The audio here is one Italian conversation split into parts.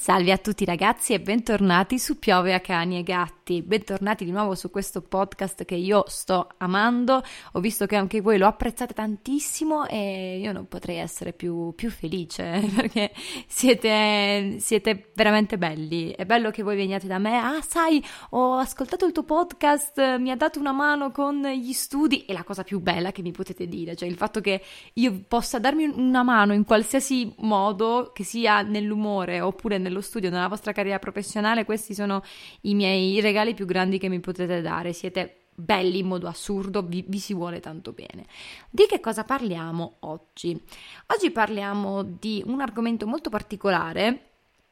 Salve a tutti ragazzi e bentornati su Piove a cani e gatti. Bentornati di nuovo su questo podcast che io sto amando. Ho visto che anche voi lo apprezzate tantissimo e io non potrei essere più, più felice perché siete, siete, veramente belli. È bello che voi veniate da me. Ah, sai, ho ascoltato il tuo podcast, mi ha dato una mano con gli studi. E la cosa più bella che mi potete dire, cioè il fatto che io possa darmi una mano in qualsiasi modo, che sia nell'umore oppure nello nello studio, nella vostra carriera professionale, questi sono i miei regali più grandi che mi potete dare. Siete belli in modo assurdo, vi, vi, si vuole tanto bene. Di che cosa parliamo oggi? Oggi parliamo di un argomento molto particolare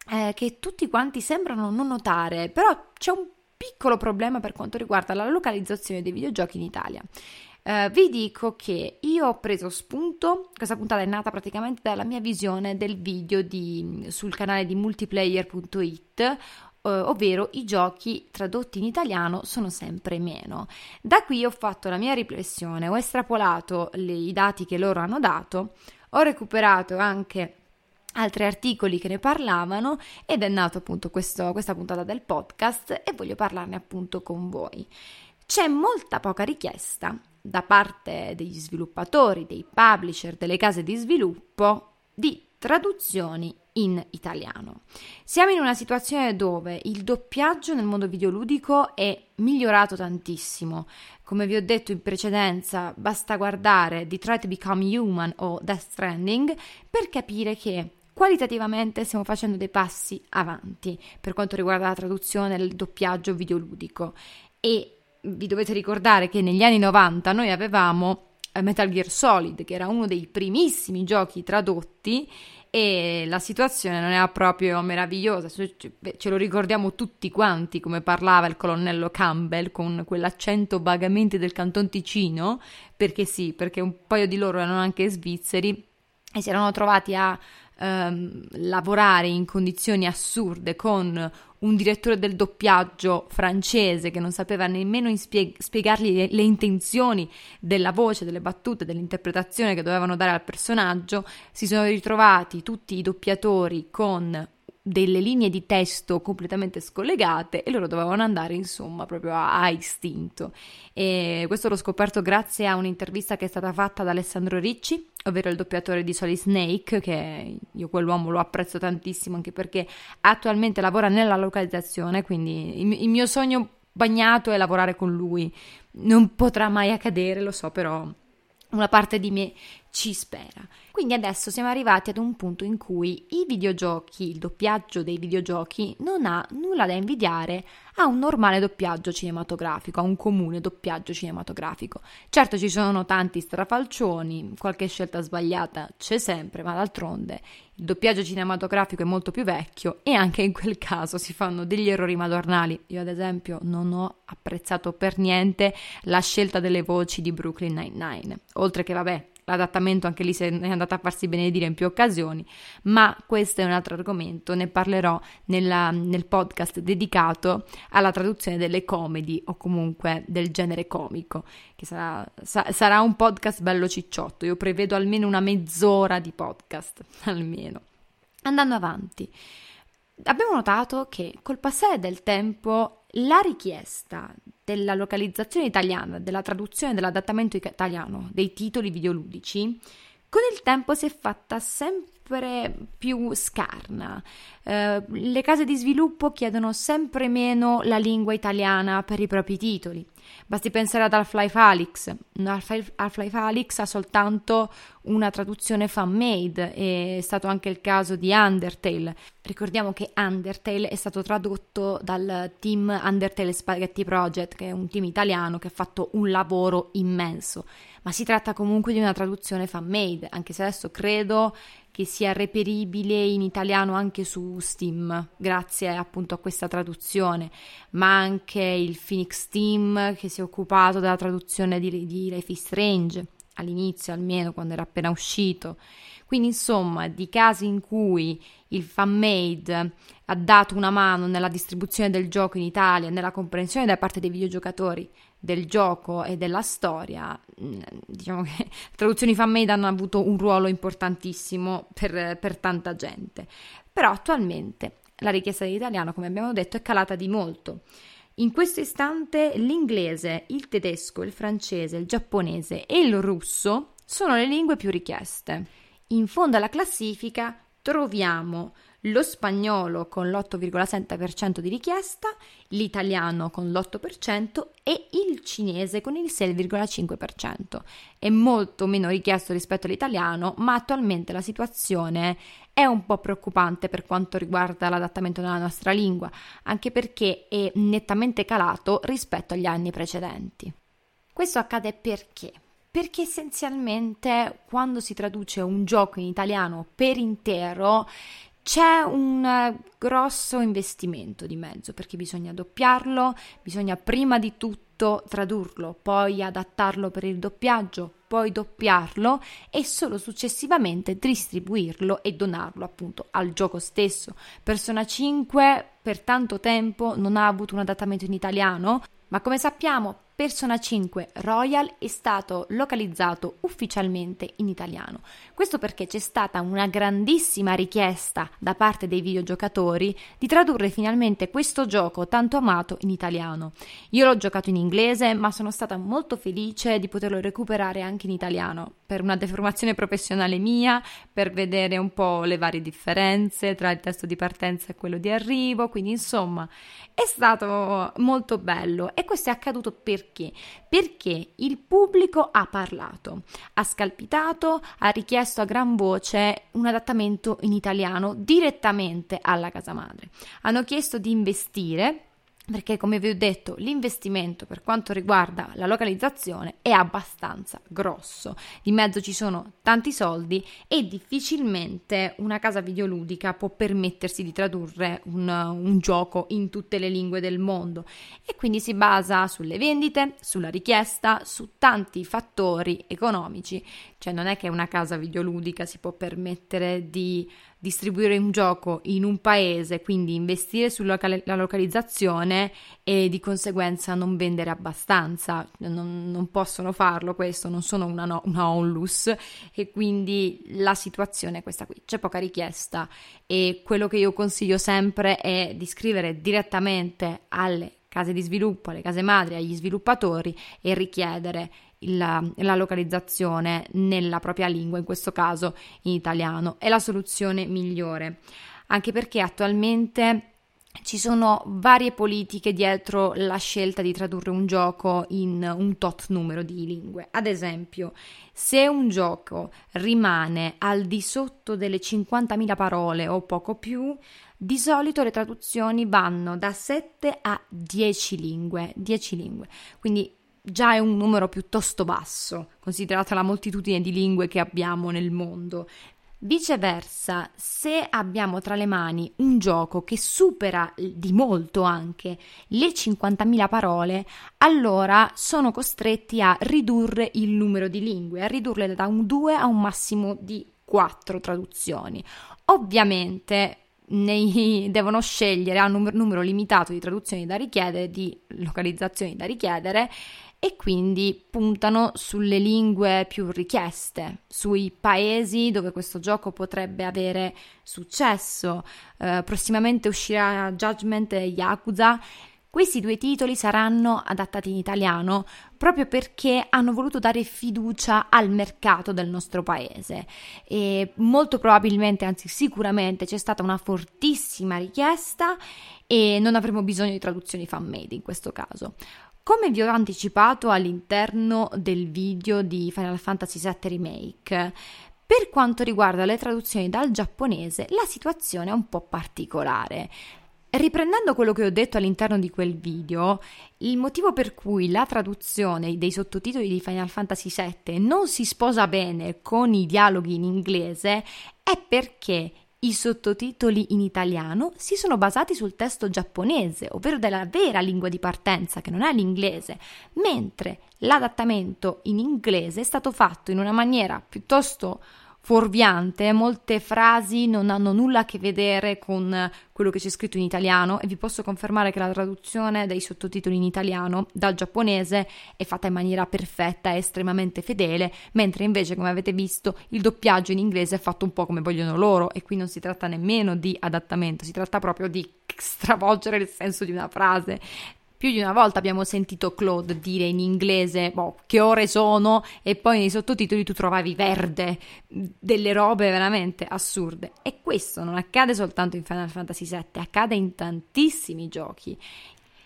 eh, che tutti quanti sembrano non notare, però c'è un piccolo problema per quanto riguarda la localizzazione dei videogiochi in Italia. Uh, vi dico che io ho preso spunto, questa puntata è nata praticamente dalla mia visione del video di, sul canale di multiplayer.it, uh, ovvero i giochi tradotti in italiano sono sempre meno. Da qui ho fatto la mia riflessione, ho estrapolato le, i dati che loro hanno dato, ho recuperato anche altri articoli che ne parlavano ed è nato appunto questo, questa puntata del podcast e voglio parlarne appunto con voi. C'è molta poca richiesta da parte degli sviluppatori, dei publisher, delle case di sviluppo di traduzioni in italiano. Siamo in una situazione dove il doppiaggio nel mondo videoludico è migliorato tantissimo. Come vi ho detto in precedenza, basta guardare Detroit Become Human o Death Stranding per capire che qualitativamente stiamo facendo dei passi avanti per quanto riguarda la traduzione del doppiaggio videoludico e vi dovete ricordare che negli anni 90 noi avevamo eh, Metal Gear Solid, che era uno dei primissimi giochi tradotti e la situazione non era proprio meravigliosa, ce lo ricordiamo tutti quanti come parlava il colonnello Campbell con quell'accento vagamente del canton Ticino, perché sì, perché un paio di loro erano anche svizzeri e si erano trovati a ehm, lavorare in condizioni assurde con un direttore del doppiaggio francese che non sapeva nemmeno spie- spiegargli le, le, intenzioni della voce, delle battute, dell'interpretazione che dovevano dare al personaggio, si sono ritrovati tutti i doppiatori con delle linee di testo completamente scollegate e loro dovevano andare insomma proprio a, a, istinto. E questo l'ho scoperto grazie a un'intervista che è stata fatta da Alessandro Ricci ovvero il doppiatore di Solid Snake che io quell'uomo lo apprezzo tantissimo anche perché attualmente lavora nella localizzazione quindi il, il mio sogno bagnato è lavorare con lui. Non potrà mai accadere lo so però una parte di me ci spera. Quindi adesso siamo arrivati ad un punto in cui i videogiochi, il doppiaggio dei videogiochi non ha nulla da invidiare a un normale doppiaggio cinematografico, a un comune doppiaggio cinematografico. Certo ci sono tanti strafalcioni, qualche scelta sbagliata c'è sempre, ma d'altronde il doppiaggio cinematografico è molto più vecchio e anche in quel caso si fanno degli errori madornali. Io ad esempio non ho apprezzato per niente la scelta delle voci di Brooklyn Nine-Nine, oltre che vabbè l'adattamento anche lì è andata a farsi benedire in più occasioni, ma questo è un altro argomento, ne parlerò nella, nel podcast dedicato alla traduzione delle comedy o comunque del genere comico, che sarà, sa, sarà un podcast bello cicciotto, io prevedo almeno una mezz'ora di podcast, almeno. Andando avanti, abbiamo notato che col passare del tempo la richiesta della localizzazione italiana, della traduzione dell'adattamento italiano dei titoli videoludici, con il tempo si è fatta sempre più scarna. Eh, le case di sviluppo chiedono sempre meno la lingua italiana per i propri titoli. Basti pensare ad Half-Life Alyx. Half-Life Alyx ha soltanto una traduzione fan-made, è stato anche il caso di Undertale. Ricordiamo che Undertale è stato tradotto dal team Undertale Spaghetti Project, che è un team italiano che ha fatto un lavoro immenso ma si tratta comunque di una traduzione fan-made, anche se adesso credo che sia reperibile in italiano anche su Steam, grazie appunto a questa traduzione, ma anche il Phoenix Team che si è occupato della traduzione di, di Life is Strange, all'inizio almeno, quando era appena uscito. Quindi insomma, di casi in cui il fan-made ha dato una mano nella distribuzione del gioco in Italia, nella comprensione da parte dei videogiocatori del gioco e della storia, mm, diciamo che le traduzioni fan-made hanno avuto un ruolo importantissimo per, per tanta gente. Però attualmente la richiesta dell'italiano, come abbiamo detto, è calata di molto. In questo istante l'inglese, il tedesco, il francese, il giapponese e il russo sono le lingue più richieste. In fondo alla classifica troviamo lo spagnolo con l'8,7% di richiesta, l'italiano con l'8% e il cinese con il 6,5%. È molto meno richiesto rispetto all'italiano, ma attualmente la situazione è un po' preoccupante per quanto riguarda l'adattamento nella nostra lingua, anche perché è nettamente calato rispetto agli anni precedenti. Questo accade perché? Perché essenzialmente quando si traduce un gioco in italiano per intero c'è un eh, grosso investimento di mezzo perché bisogna doppiarlo, bisogna prima di tutto tradurlo, poi adattarlo per il doppiaggio, poi doppiarlo e solo successivamente distribuirlo e donarlo appunto al gioco stesso. Persona 5 per tanto tempo non ha avuto un adattamento in italiano, ma come sappiamo Persona 5 Royal è stato localizzato ufficialmente in italiano. Questo perché c'è stata una grandissima richiesta da parte dei videogiocatori di tradurre finalmente questo gioco tanto amato in italiano. Io l'ho giocato in inglese, ma sono stata molto felice di poterlo recuperare anche in italiano, per una deformazione professionale mia, per vedere un po' le varie differenze tra il testo di partenza e quello di arrivo, quindi insomma è stato molto bello e questo è accaduto perché? Perché il pubblico ha parlato, ha scalpitato, ha richiesto a gran voce un adattamento in italiano direttamente alla casa madre. Hanno chiesto di investire perché come vi ho detto l'investimento per quanto riguarda la localizzazione è abbastanza grosso, di mezzo ci sono tanti soldi e difficilmente una casa videoludica può permettersi di tradurre un, un gioco in tutte le lingue del mondo. E quindi si basa sulle vendite, sulla richiesta, su tanti fattori economici, cioè non è che una casa videoludica si può permettere di distribuire un gioco in un paese, quindi investire sulla localizzazione e di conseguenza non vendere abbastanza. Non, non possono farlo questo, non sono una, no, una onlus e quindi la situazione è questa qui, c'è poca richiesta e quello che io consiglio sempre è di scrivere direttamente alle case di sviluppo, alle case madri, agli sviluppatori e richiedere la, la localizzazione nella propria lingua, in questo caso in italiano. È la soluzione migliore, anche perché attualmente ci sono varie politiche dietro la scelta di tradurre un gioco in un tot numero di lingue. Ad esempio, se un gioco rimane al di sotto delle 50.000 parole o poco più, di solito le traduzioni vanno da 7 a 10 lingue, 10 lingue. Quindi già è un numero piuttosto basso, considerata la moltitudine di lingue che abbiamo nel mondo. Viceversa, se abbiamo tra le mani un gioco che supera di molto anche le 50.000 parole, allora sono costretti a ridurre il numero di lingue, a ridurle da un 2 a un massimo di 4 traduzioni. Ovviamente nei, devono scegliere, hanno un numero limitato di traduzioni da richiedere, di localizzazioni da richiedere e quindi puntano sulle lingue più richieste, sui paesi dove questo gioco potrebbe avere successo. Eh, prossimamente uscirà Judgment e Yakuza Questi due titoli saranno adattati in italiano proprio perché hanno voluto dare fiducia al mercato del nostro paese e molto probabilmente, anzi sicuramente c'è stata una fortissima richiesta e non avremo bisogno di traduzioni fan made in questo caso. Come vi ho anticipato all'interno del video di Final Fantasy VII Remake, per quanto riguarda le traduzioni dal giapponese, la situazione è un po' particolare. Riprendendo quello che ho detto all'interno di quel video, il motivo per cui la traduzione dei sottotitoli di Final Fantasy VII non si sposa bene con i dialoghi in inglese è perché i sottotitoli in italiano si sono basati sul testo giapponese, ovvero della vera lingua di partenza, che non è l'inglese, mentre l'adattamento in inglese è stato fatto in una maniera piuttosto fuorviante, molte frasi non hanno nulla a che vedere con quello che c'è scritto in italiano e vi posso confermare che la traduzione dei sottotitoli in italiano dal giapponese è fatta in maniera perfetta e estremamente fedele, mentre invece, come avete visto, il doppiaggio in inglese è fatto un po' come vogliono loro e qui non si tratta nemmeno di adattamento, si tratta proprio di stravolgere il senso di una frase. Più di una volta abbiamo sentito Claude dire in inglese boh, che ore sono e poi nei sottotitoli tu trovavi verde, delle robe veramente assurde. E questo non accade soltanto in Final Fantasy VII, accade in tantissimi giochi.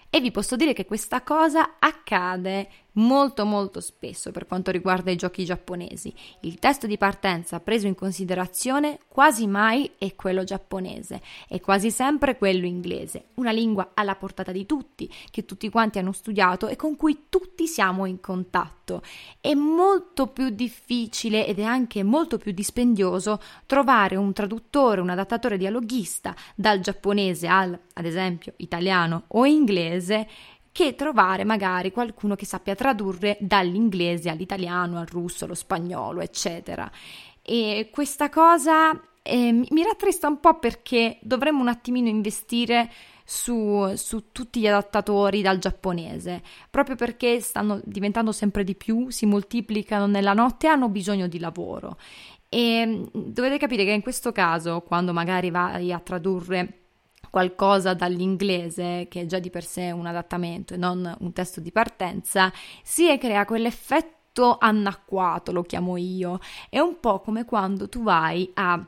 E vi posso dire che questa cosa accade molto molto spesso per quanto riguarda i giochi giapponesi. Il testo di partenza preso in considerazione quasi mai è quello giapponese, è quasi sempre quello inglese, una lingua alla portata di tutti, che tutti quanti hanno studiato e con cui tutti siamo in contatto. È molto più difficile ed è anche molto più dispendioso trovare un traduttore, un adattatore dialoghista dal giapponese al, ad esempio, italiano o inglese che trovare magari qualcuno che sappia tradurre dall'inglese all'italiano, al russo, allo spagnolo, eccetera. E questa cosa eh, mi rattrista un po' perché dovremmo un attimino investire su, su, tutti gli adattatori dal giapponese, proprio perché stanno diventando sempre di più, si moltiplicano nella notte e hanno bisogno di lavoro. E dovete capire che in questo caso, quando magari vai a tradurre qualcosa dall'inglese, che è già di per sé un adattamento e non un testo di partenza, si crea quell'effetto annacquato, lo chiamo io. È un po' come quando tu vai a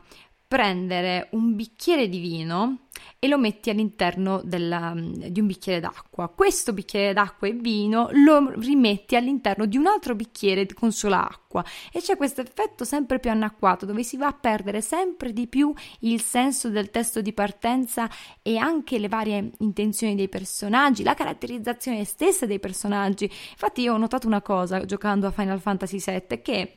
prendere un bicchiere di vino e lo metti all'interno della, di un bicchiere d'acqua. Questo bicchiere d'acqua e vino lo rimetti all'interno di un altro bicchiere con sola acqua e c'è questo effetto sempre più annacquato dove si va a perdere sempre di più il senso del testo di partenza e anche le varie intenzioni dei personaggi, la caratterizzazione stessa dei personaggi. Infatti io ho notato una cosa giocando a Final Fantasy VII che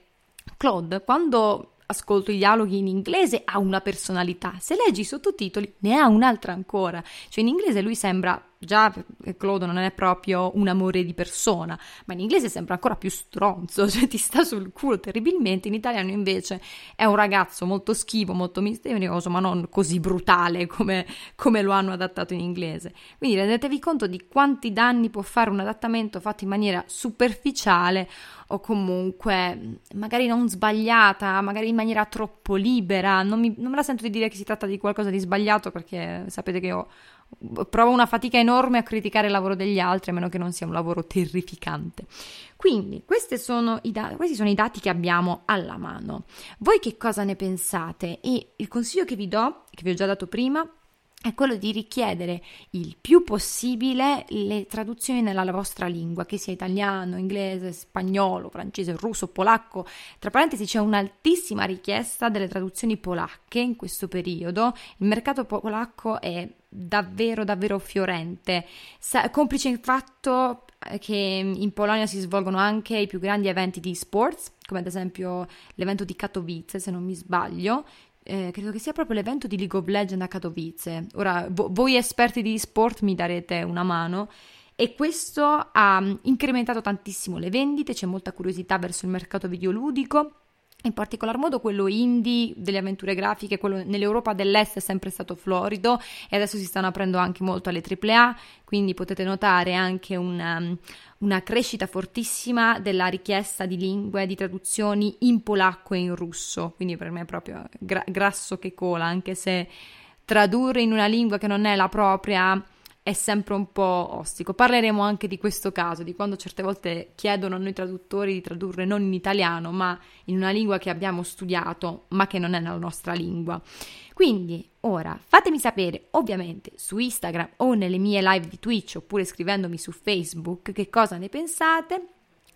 Claude quando ascolto i dialoghi in inglese ha una personalità, se leggi i sottotitoli ne ha un'altra ancora. Cioè in inglese lui sembra già Claude non è proprio un amore di persona, ma in inglese sembra ancora più stronzo, cioè ti sta sul culo terribilmente. In italiano invece è un ragazzo molto schivo, molto misterioso, ma non così brutale come, come lo hanno adattato in inglese. Quindi rendetevi conto di quanti danni può fare un adattamento fatto in maniera superficiale o comunque magari non sbagliata, magari in maniera troppo libera. Non, mi, non me la sento di dire che si tratta di qualcosa di sbagliato perché sapete che io provo una fatica enorme a criticare il lavoro degli altri, a meno che non sia un lavoro terrificante. Quindi, sono da- questi sono i dati che abbiamo alla mano. Voi che cosa ne pensate? E il consiglio che vi do, che vi ho già dato prima, è quello di richiedere il più possibile le traduzioni nella vostra lingua, che sia italiano, inglese, spagnolo, francese, russo, polacco. Tra parentesi c'è un'altissima richiesta delle traduzioni polacche in questo periodo. Il mercato polacco è davvero davvero fiorente, Sa- complice il fatto eh, che in Polonia si svolgono anche i più grandi eventi di sports, come ad esempio l'evento di Katowice, se non mi sbaglio, eh, credo che sia proprio l'evento di League of Legends a Katowice. Ora, vo- voi esperti di sport mi darete una mano. E questo ha incrementato tantissimo le vendite, c'è molta curiosità verso il mercato videoludico in particolar modo quello indie delle avventure grafiche, quello nell'Europa dell'Est è sempre stato florido e adesso si stanno aprendo anche molto alle AAA, quindi potete notare anche una, um, una crescita fortissima della richiesta di lingue, di traduzioni in polacco e in russo, quindi per me è proprio gra- grasso che cola, anche se tradurre in una lingua che non è la propria è sempre un po' ostico. Parleremo anche di questo caso, di quando certe volte chiedono a noi traduttori di tradurre non in italiano, ma in una lingua che abbiamo studiato, ma che non è la nostra lingua. Quindi, ora, fatemi sapere, ovviamente, su Instagram o nelle mie live di Twitch, oppure scrivendomi su Facebook, che cosa ne pensate.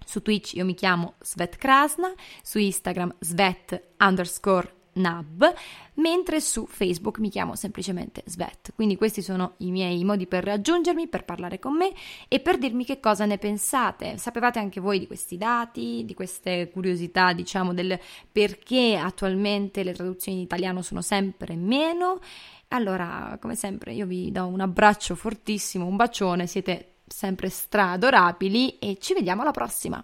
Su Twitch io mi chiamo Svet Krasna, su Instagram Svet underscore Nab, mentre su Facebook mi chiamo semplicemente Svet. Quindi questi sono i miei modi per raggiungermi, per parlare con me e per dirmi che cosa ne pensate. Sapevate anche voi di questi dati, di queste curiosità, diciamo, del perché attualmente le traduzioni in italiano sono sempre meno? Allora, come sempre, io vi do un abbraccio fortissimo, un bacione, siete sempre stra-adorabili e ci vediamo alla prossima!